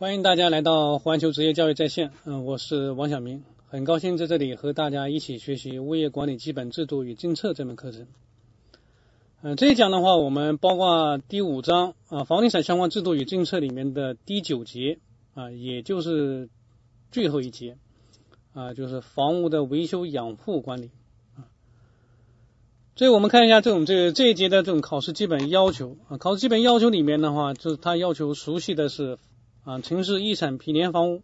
欢迎大家来到环球职业教育在线，嗯，我是王晓明，很高兴在这里和大家一起学习物业管理基本制度与政策这门课程。嗯，这一讲的话，我们包括第五章啊房地产相关制度与政策里面的第九节啊，也就是最后一节啊，就是房屋的维修养护管理啊。所以我们看一下这种这这一节的这种考试基本要求啊，考试基本要求里面的话，就是它要求熟悉的是。啊，城市遗产毗连房屋，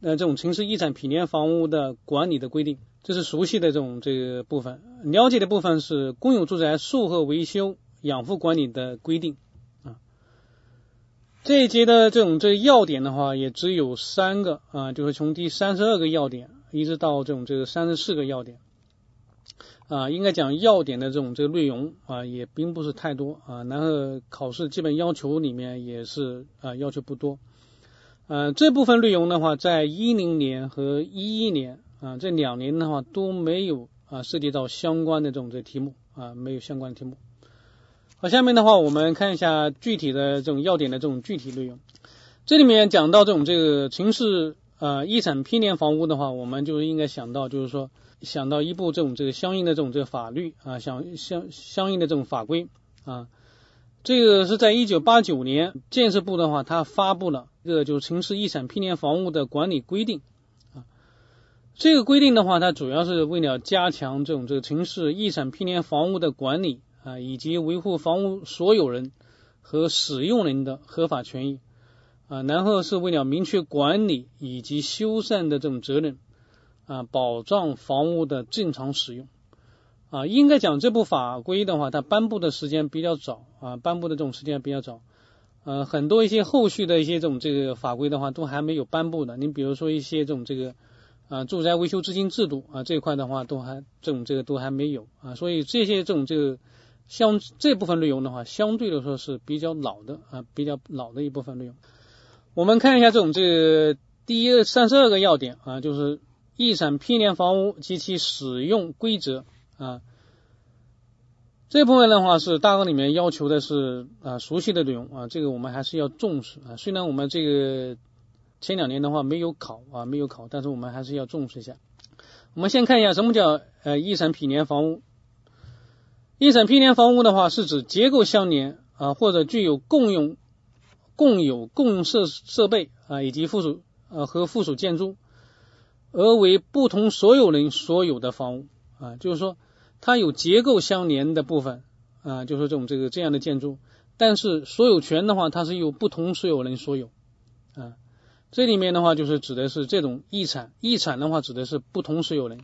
呃，这种城市遗产毗连房屋的管理的规定，这是熟悉的这种这个部分。了解的部分是公有住宅售后维修养护管理的规定啊。这一节的这种这个要点的话，也只有三个啊，就是从第三十二个要点一直到这种这个三十四个要点啊，应该讲要点的这种这个内容啊，也并不是太多啊。然后考试基本要求里面也是啊，要求不多。呃，这部分内容的话，在一零年和一一年啊这两年的话都没有啊涉及到相关的这种这题目啊，没有相关题目。好，下面的话我们看一下具体的这种要点的这种具体内容。这里面讲到这种这个城市啊一产批连房屋的话，我们就应该想到就是说想到一部这种这个相应的这种这个法律啊，相相相应的这种法规啊。这个是在一九八九年，建设部的话，它发布了这个就是城市遗产毗连房屋的管理规定啊。这个规定的话，它主要是为了加强这种这个城市遗产毗连房屋的管理啊，以及维护房屋所有人和使用人的合法权益啊，然后是为了明确管理以及修缮的这种责任啊，保障房屋的正常使用。啊，应该讲这部法规的话，它颁布的时间比较早啊，颁布的这种时间比较早。呃，很多一些后续的一些这种这个法规的话，都还没有颁布的。你比如说一些这种这个啊，住宅维修资金制度啊这一块的话，都还这种这个都还没有啊。所以这些这种这个相这部分内容的话，相对来说是比较老的啊，比较老的一部分内容。我们看一下这种这个第一三十二个要点啊，就是一产批连房屋及其使用规则。啊，这部分的话是大纲里面要求的是啊熟悉的内容啊，这个我们还是要重视啊。虽然我们这个前两年的话没有考啊没有考，但是我们还是要重视一下。我们先看一下什么叫呃一审毗连房屋。一审毗连房屋的话是指结构相连啊或者具有共用共有共用设设备啊以及附属呃和附属建筑，而为不同所有人所有的房屋啊，就是说。它有结构相连的部分啊，就是这种这个这样的建筑，但是所有权的话，它是由不同所有人所有啊。这里面的话，就是指的是这种异产，异产的话指的是不同所有人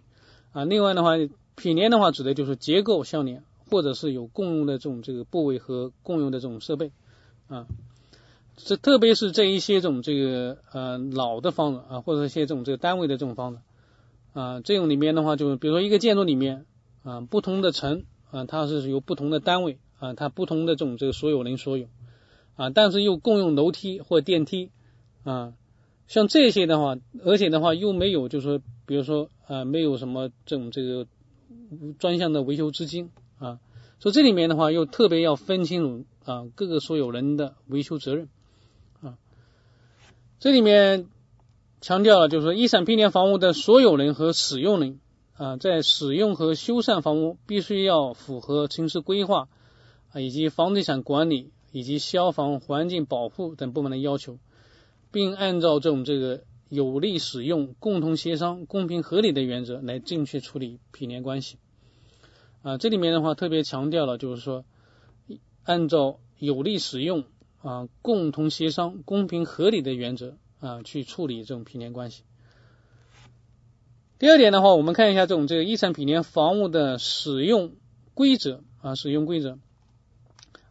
啊。另外的话，品联的话指的就是结构相连，或者是有共用的这种这个部位和共用的这种设备啊。这特别是这一些这种这个呃老的房子啊，或者一些这种这个单位的这种房子啊，这种里面的话，就是比如说一个建筑里面。啊，不同的层啊，它是由不同的单位啊，它不同的这种这个所有人所有啊，但是又共用楼梯或电梯啊，像这些的话，而且的话又没有，就是说，比如说啊，没有什么这种这个专项的维修资金啊，所以这里面的话又特别要分清楚啊各个所有人的维修责任啊，这里面强调了就是说，一产毗连房屋的所有人和使用人。啊，在使用和修缮房屋必须要符合城市规划啊，以及房地产管理以及消防、环境保护等部门的要求，并按照这种这个有利使用、共同协商、公平合理的原则来正确处理毗连关系。啊，这里面的话特别强调了，就是说按照有利使用啊、共同协商、公平合理的原则啊去处理这种毗连关系。第二点的话，我们看一下这种这个一产毗连房屋的使用规则啊，使用规则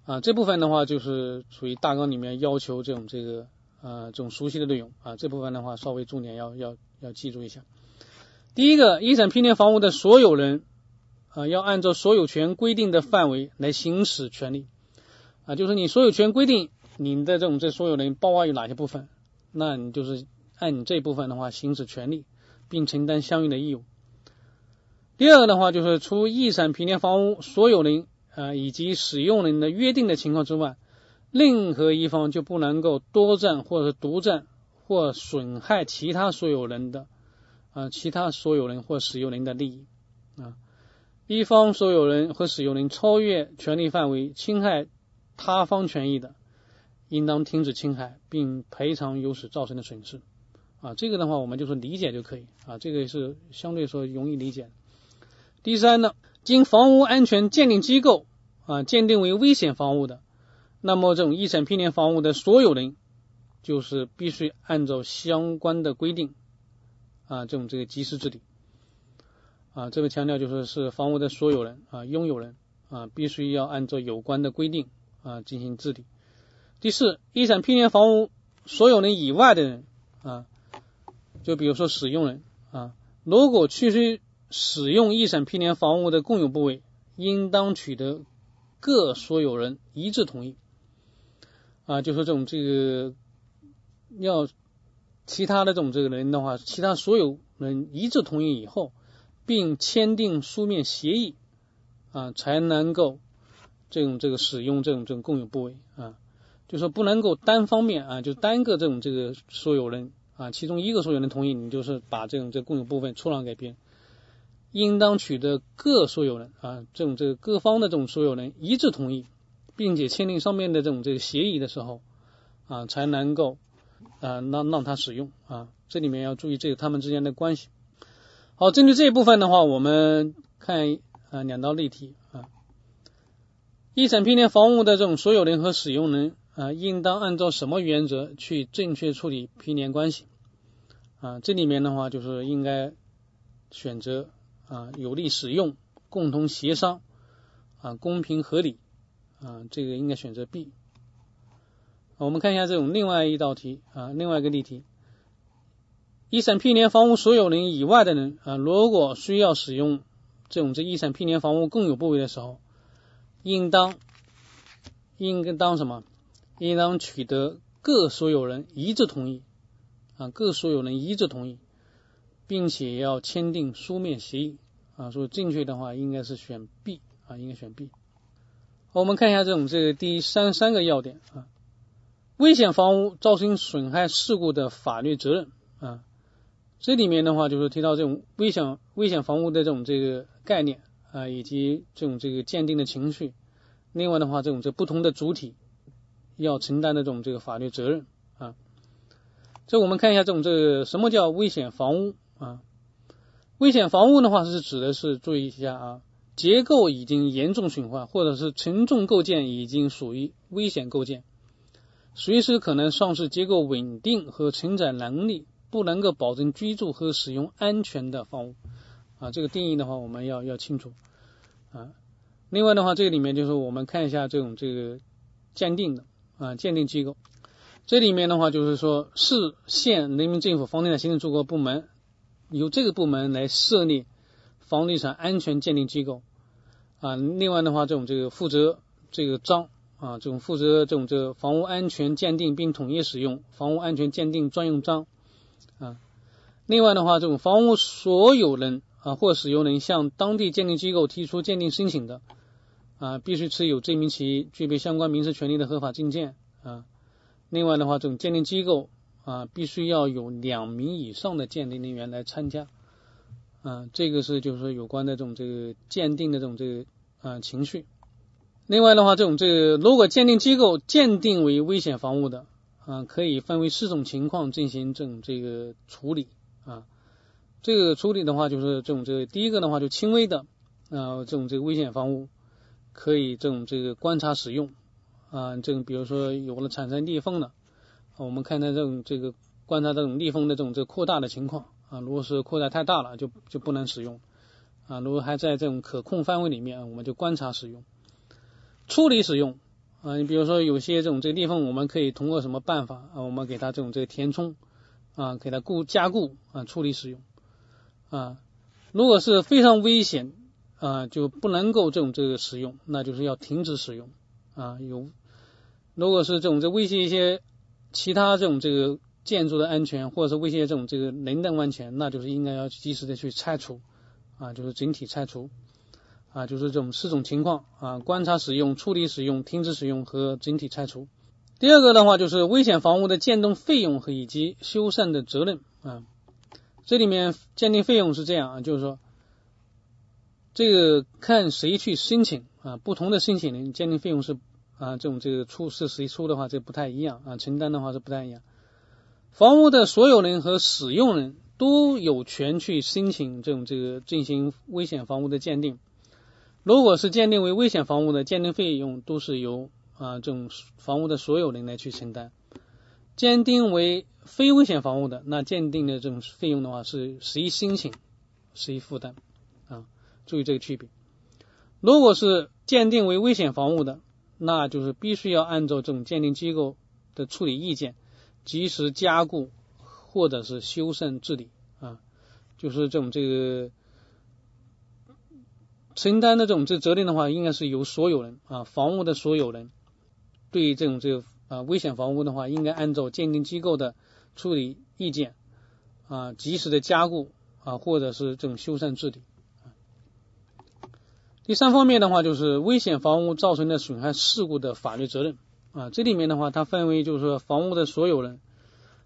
啊这部分的话就是属于大纲里面要求这种这个啊这种熟悉的内容啊这部分的话稍微重点要要要记住一下。第一个，一产毗连房屋的所有人啊要按照所有权规定的范围来行使权利啊，就是你所有权规定你的这种这所有人包括有哪些部分，那你就是按你这部分的话行使权利。并承担相应的义务。第二个的话，就是除一产毗连房屋所有人啊以及使用人的约定的情况之外，任何一方就不能够多占或者独占或损害其他所有人的啊其他所有人或使用人的利益啊，一方所有人和使用人超越权利范围，侵害他方权益的，应当停止侵害，并赔偿由此造成的损失啊。这个的话，我们就是理解就可以啊，这个是相对说容易理解。第三呢，经房屋安全鉴定机构啊鉴定为危险房屋的，那么这种一审批年房屋的所有人。就是必须按照相关的规定啊，这种这个及时治理啊，这个强调就是是房屋的所有人啊，拥有人啊，必须要按照有关的规定啊进行治理。第四，一审批年房屋所有人以外的人啊，就比如说使用人啊，如果区区使用一审批联房屋的共有部位，应当取得各所有人一致同意啊，就说这种这个。要其他的这种这个人的话，其他所有人一致同意以后，并签订书面协议啊，才能够这种这个使用这种这种共有部位啊，就说不能够单方面啊，就单个这种这个所有人啊，其中一个所有人同意，你就是把这种这共有部分出让给别人，应当取得各所有人啊，这种这个各方的这种所有人一致同意，并且签订上面的这种这个协议的时候啊，才能够。啊，让让他使用啊，这里面要注意这个他们之间的关系。好，针对这一部分的话，我们看啊两道例题啊。一审批年房屋的这种所有人和使用人啊，应当按照什么原则去正确处理批年关系啊？这里面的话就是应该选择啊有利使用、共同协商啊公平合理啊，这个应该选择 B。我们看一下这种另外一道题啊，另外一个例题：一审批年房屋所有人以外的人啊，如果需要使用这种这一审批年房屋共有部位的时候，应当应当什么？应当取得各所有人一致同意啊，各所有人一致同意，并且要签订书面协议啊。所以正确的话应该是选 B 啊，应该选 B。好我们看一下这种这个第三三个要点啊。危险房屋造成损害事故的法律责任啊，这里面的话就是提到这种危险危险房屋的这种这个概念啊，以及这种这个鉴定的程序。另外的话，这种这不同的主体要承担的这种这个法律责任。这我们看一下这种这个什么叫危险房屋啊？危险房屋的话是指的是注意一下啊，结构已经严重损坏，或者是承重构件已经属于危险构件。随时可能丧失结构稳定和承载能力，不能够保证居住和使用安全的房屋啊，这个定义的话我们要要清楚啊。另外的话，这个里面就是我们看一下这种这个鉴定的啊鉴定机构，这里面的话就是说市县人民政府房地产行政主管部门由这个部门来设立房地产安全鉴定机构啊。另外的话，这种这个负责这个章。啊，这种负责这种这个房屋安全鉴定并统一使用房屋安全鉴定专用章啊。另外的话，这种房屋所有人啊或使用人向当地鉴定机构提出鉴定申请的啊，必须持有证明其具备相关民事权利的合法证件啊。另外的话，这种鉴定机构啊，必须要有两名以上的鉴定人员来参加啊。这个是就是说有关的这种这个鉴定的这种这个啊情绪。另外的话，这种这个如果鉴定机构鉴定为危险房屋的啊，可以分为四种情况进行这种这个处理啊。这个处理的话，就是这种这个第一个的话，就轻微的啊这种这个危险房屋可以这种这个观察使用啊，这种比如说有了产生裂缝了，我们看它这种这个观察这种裂缝的这种这扩大的情况啊，如果是扩大太大了，就就不能使用啊。如果还在这种可控范围里面，我们就观察使用。处理使用啊，你比如说有些这种这个裂缝，我们可以通过什么办法啊？我们给它这种这个填充啊，给它固加固啊，处理使用啊。如果是非常危险啊，就不能够这种这个使用，那就是要停止使用啊。有如果是这种在威胁一些其他这种这个建筑的安全，或者是威胁这种这个人的安全，那就是应该要及时的去拆除啊，就是整体拆除。啊，就是这种四种情况啊：观察使用、处理使用、停止使用和整体拆除。第二个的话就是危险房屋的建动费用和以及修缮的责任啊。这里面鉴定费用是这样啊，就是说这个看谁去申请啊，不同的申请人鉴定费用是啊，这种这个出是谁出的话，这不太一样啊，承担的话是不太一样。房屋的所有人和使用人都有权去申请这种这个进行危险房屋的鉴定。如果是鉴定为危险房屋的，鉴定费用都是由啊，这种房屋的所有人来去承担，鉴定为非危险房屋的，那鉴定的这种费用的话是谁申请谁负担啊，注意这个区别。如果是鉴定为危险房屋的，那就是必须要按照这种鉴定机构的处理意见，及时加固或者是修缮治理啊，就是这种这个承担的这种这责任的话，应该是由所有人啊，房屋的所有人。对于这种这个啊危险房屋的话，应该按照鉴定机构的处理意见啊，及时的加固啊，或者是这种修缮治理。第三方面的话，就是危险房屋造成的损害事故的法律责任啊。这里面的话，它分为就是说房屋的所有人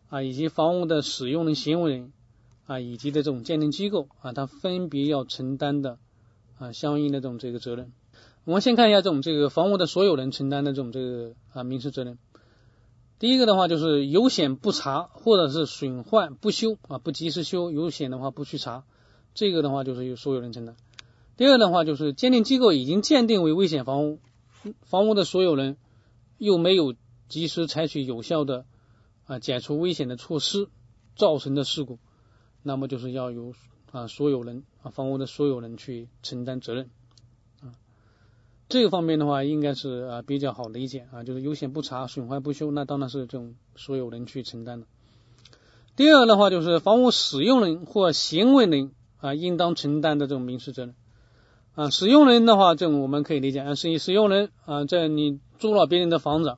啊，以及房屋的使用人、行为人啊，以及的这种鉴定机构啊，它分别要承担的啊相应的这种这个责任。我们先看一下这种这个房屋的所有人承担的这种这个啊民事责任。第一个的话就是有险不查或者是损坏不修啊不及时修，有险的话不去查，这个的话就是由所有人承担。第二的话就是鉴定机构已经鉴定为危险房屋，房屋的所有人又没有及时采取有效的啊解除危险的措施造成的事故，那么就是要由啊所有人啊房屋的所有人去承担责任啊。这个方面的话，应该是啊比较好理解啊，就是有险不查、损坏不修，那当然是这种所有人去承担的。第二的话，就是房屋使用人或行为人啊，应当承担的这种民事责任啊。使用人的话，这种我们可以理解啊，是以使用人啊，在你租了别人的房子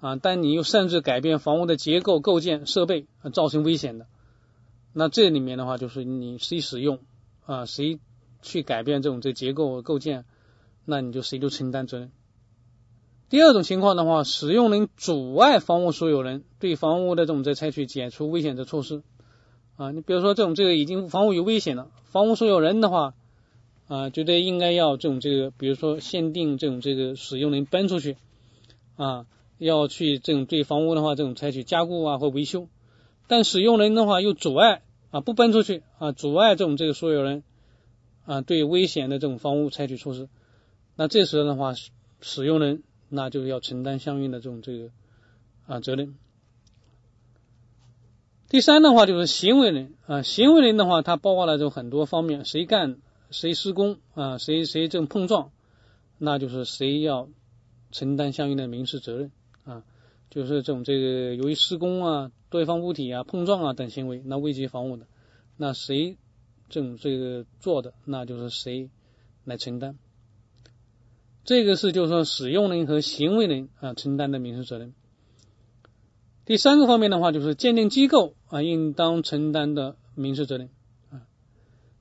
啊，但你又擅自改变房屋的结构、构建、设备，造成危险的，那这里面的话，就是你谁使用啊，谁去改变这种这结构构建。那你就谁就承担责任。第二种情况的话，使用人阻碍房屋所有人对房屋的这种在采取解除危险的措施啊，你比如说这种这个已经房屋有危险了，房屋所有人的话啊，觉得应该要这种这个，比如说限定这种这个使用人搬出去啊，要去这种对房屋的话这种采取加固啊或维修，但使用人的话又阻碍啊不搬出去啊，阻碍这种这个所有人啊对危险的这种房屋采取措施。那这时候的话，使用人那就要承担相应的这种这个啊责任。第三的话就是行为人啊，行为人的话，它包括了这种很多方面，谁干谁施工啊，谁谁这种碰撞，那就是谁要承担相应的民事责任啊，就是这种这个由于施工啊、对方物体啊碰撞啊等行为，那危及房屋的，那谁这种这个做的，那就是谁来承担。这个是就是说使用人和行为人啊承担的民事责任。第三个方面的话，就是鉴定机构啊应当承担的民事责任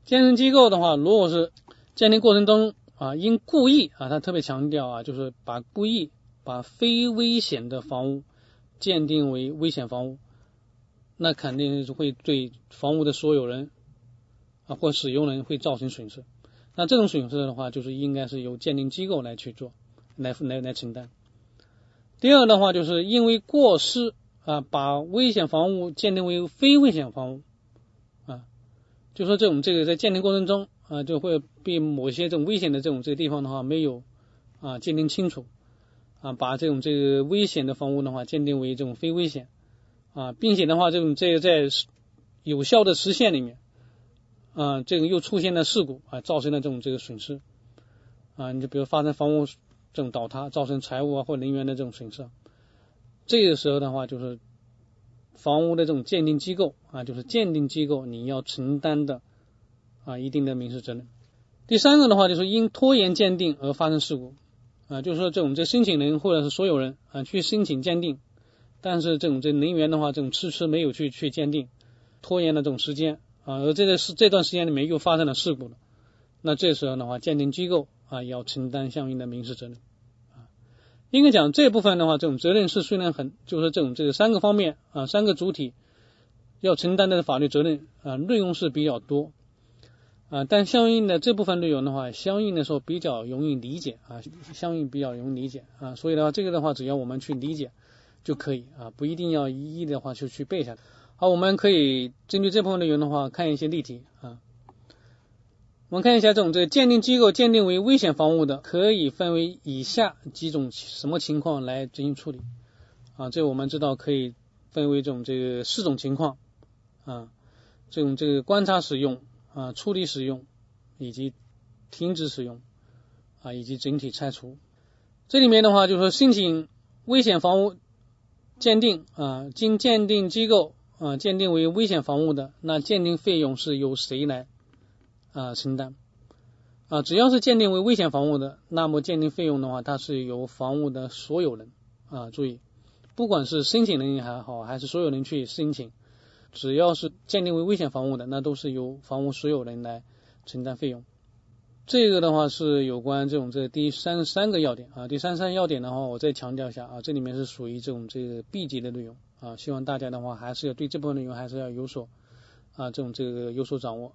鉴定机构的话，如果是鉴定过程中啊因故意啊，他特别强调啊，就是把故意把非危险的房屋鉴定为危险房屋，那肯定是会对房屋的所有人啊或使用人会造成损失。那这种损失的话，就是应该是由鉴定机构来去做，来来来承担。第二的话，就是因为过失啊，把危险房屋鉴定为非危险房屋，就说这种这个在鉴定过程中啊，就会被某些这种危险的这种这个地方的话没有啊鉴定清楚啊，把这种这个危险的房屋的话鉴定为这种非危险啊，并且的话，这种这个在有效的实现里面。啊，这个又出现了事故啊，造成了这种这个损失啊，你就比如发生房屋这种倒塌，造成财务啊或人员的这种损失，这个时候的话，就是房屋的这种鉴定机构啊，就是鉴定机构你要承担的啊一定的民事责任。第三个的话，就是因拖延鉴定而发生事故啊，就是说这种这申请人或者是所有人啊去申请鉴定，但是这种这人员的话，这种迟迟没有去去鉴定，拖延了这种时间。啊，而这个是这段时间里面又发生了事故了，那这时候的话，鉴定机构啊要承担相应的民事责任。应该讲这部分的话，这种责任是虽然很，就是这种这个三个方面啊，三个主体要承担的法律责任啊，内容是比较多啊，但相应的这部分内容的话，相应的说比较容易理解啊，相应比较容易理解啊，所以的话，这个的话，只要我们去理解就可以啊，不一定要一一的话就去背下来。好，我们可以针对这部分内容的话，看一些例题啊。我们看一下这种这个鉴定机构鉴定为危险房屋的，可以分为以下几种什么情况来进行处理啊？这我们知道可以分为这种这个四种情况啊，这种这个观察使用啊、处理使用以及停止使用啊，以及整体拆除。这里面的话就是说，申请危险房屋鉴定啊，经鉴定机构。啊，鉴定为危险房屋的，那鉴定费用是由谁来啊承担？啊，只要是鉴定为危险房屋的，那么鉴定费用的话，它是由房屋的所有人啊，注意，不管是申请人还好，还是所有人去申请，只要是鉴定为危险房屋的，那都是由房屋所有人来承担费用。这个的话是有关这种这第三十三个要点啊，第三十三要点的话，我再强调一下啊，这里面是属于这种这个 B 级的内容。啊，希望大家的话还是要对这部分内容还是要有所啊这种这个有所掌握。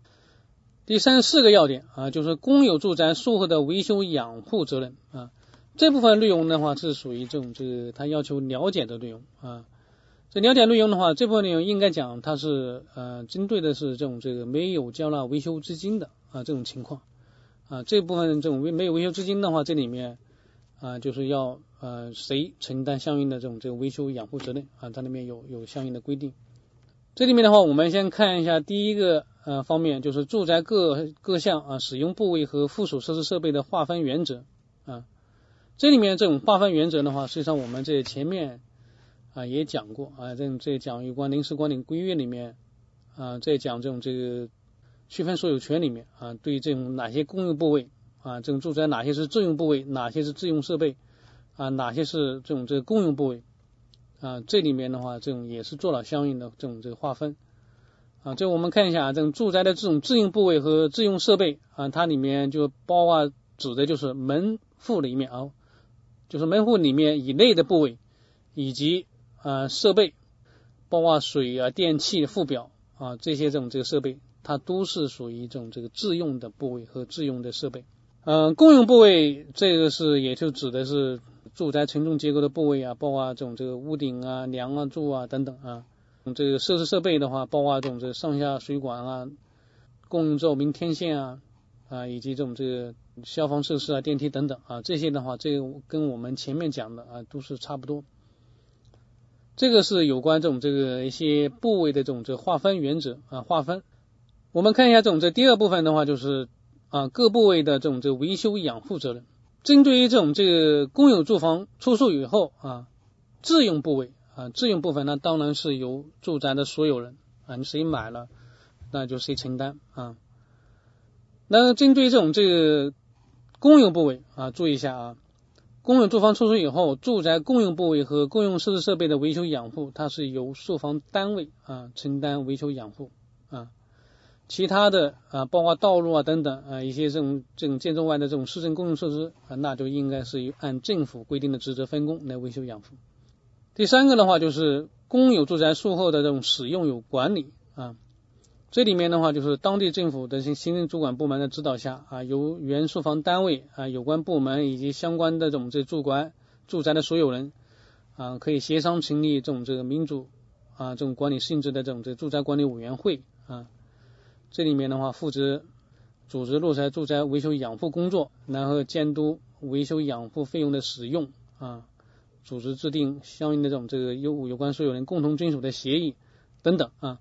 第三十四个要点啊，就是公有住宅术后的维修养护责任啊，这部分内容的话是属于这种这个他要求了解的内容啊。这了解内容的话，这部分内容应该讲它是呃针对的是这种这个没有交纳维修资金的啊这种情况啊，这部分这种没没有维修资金的话，这里面啊就是要。呃，谁承担相应的这种这个维修养护责任啊？它里面有有相应的规定。这里面的话，我们先看一下第一个呃方面，就是住宅各各项啊使用部位和附属设施设备的划分原则啊。这里面这种划分原则的话，实际上我们这前面啊也讲过啊，这这讲有关临时管理规约里面啊，在讲这种这个区分所有权里面啊，对这种哪些公用部位啊，这种住宅哪些是自用部位，哪些是自用设备。啊，哪些是这种这个公用部位啊？这里面的话，这种也是做了相应的这种这个划分啊。这我们看一下啊，这种住宅的这种自用部位和自用设备啊，它里面就包括指的就是门户里面啊，就是门户里面以内的部位，以及啊设备，包括水啊、电器、附表啊这些这种这个设备，它都是属于一种这个自用的部位和自用的设备。嗯，共用部位这个是也就指的是。住宅承重结构的部位啊，包括这种这个屋顶啊、梁啊、柱啊等等啊。这个设施设备的话，包括这种这个上下水管啊、供应照明天线啊啊，以及这种这个消防设施啊、电梯等等啊，这些的话，这个跟我们前面讲的啊都是差不多。这个是有关这种这个一些部位的这种这划分原则啊划分。我们看一下这种这第二部分的话，就是啊各部位的这种这维修养护责任。针对于这种这个公有住房出售以后啊，自用部位啊，自用部分那当然是由住宅的所有人啊，你谁买了，那就谁承担啊。那针对这种这个公有部位啊，注意一下啊，公有住房出售以后，住宅公用部位和公用设施设备的维修养护，它是由售房单位啊承担维修养护啊。其他的啊，包括道路啊等等啊，一些这种这种建筑外的这种市政公用设施啊，那就应该是按政府规定的职责分工来维修养护。第三个的话就是公有住宅术后的这种使用有管理啊，这里面的话就是当地政府的行行政主管部门的指导下啊，由原售房单位啊有关部门以及相关的这种这住管住宅的所有人啊，可以协商成立这种这个民主啊这种管理性质的这种这住宅管理委员会啊。这里面的话，负责组织落实住宅维修养护工作，然后监督维修养护费用的使用啊，组织制定相应的这种这个有有关所有人共同遵守的协议等等啊。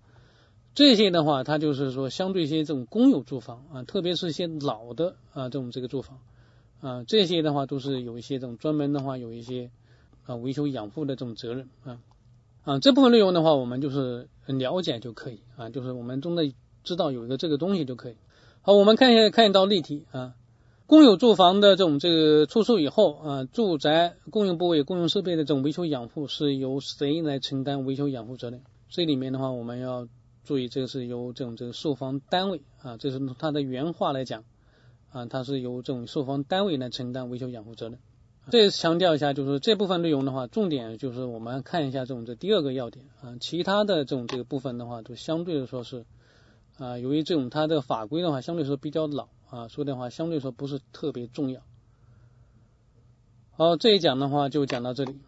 这些的话，它就是说相对一些这种公有住房啊，特别是一些老的啊这种这个住房啊，这些的话都是有一些这种专门的话有一些啊维修养护的这种责任啊啊这部分内容的话，我们就是了解就可以啊，就是我们中的。知道有一个这个东西就可以。好，我们看一下，看一道例题啊。公有住房的这种这个出售以后啊，住宅公用部位、公用设备的这种维修养护是由谁来承担维修养护责任？这里面的话，我们要注意，这个是由这种这个售房单位啊，这是它的原话来讲啊，它是由这种售房单位来承担维修养护责任这强调一下，就是这部分内容的话，重点就是我们看一下这种这第二个要点啊，其他的这种这个部分的话，都相对来说是啊，由于这种它的法规的话，相对说比较老啊，所以的话相对说不是特别重要。好，这一讲的话就讲到这里。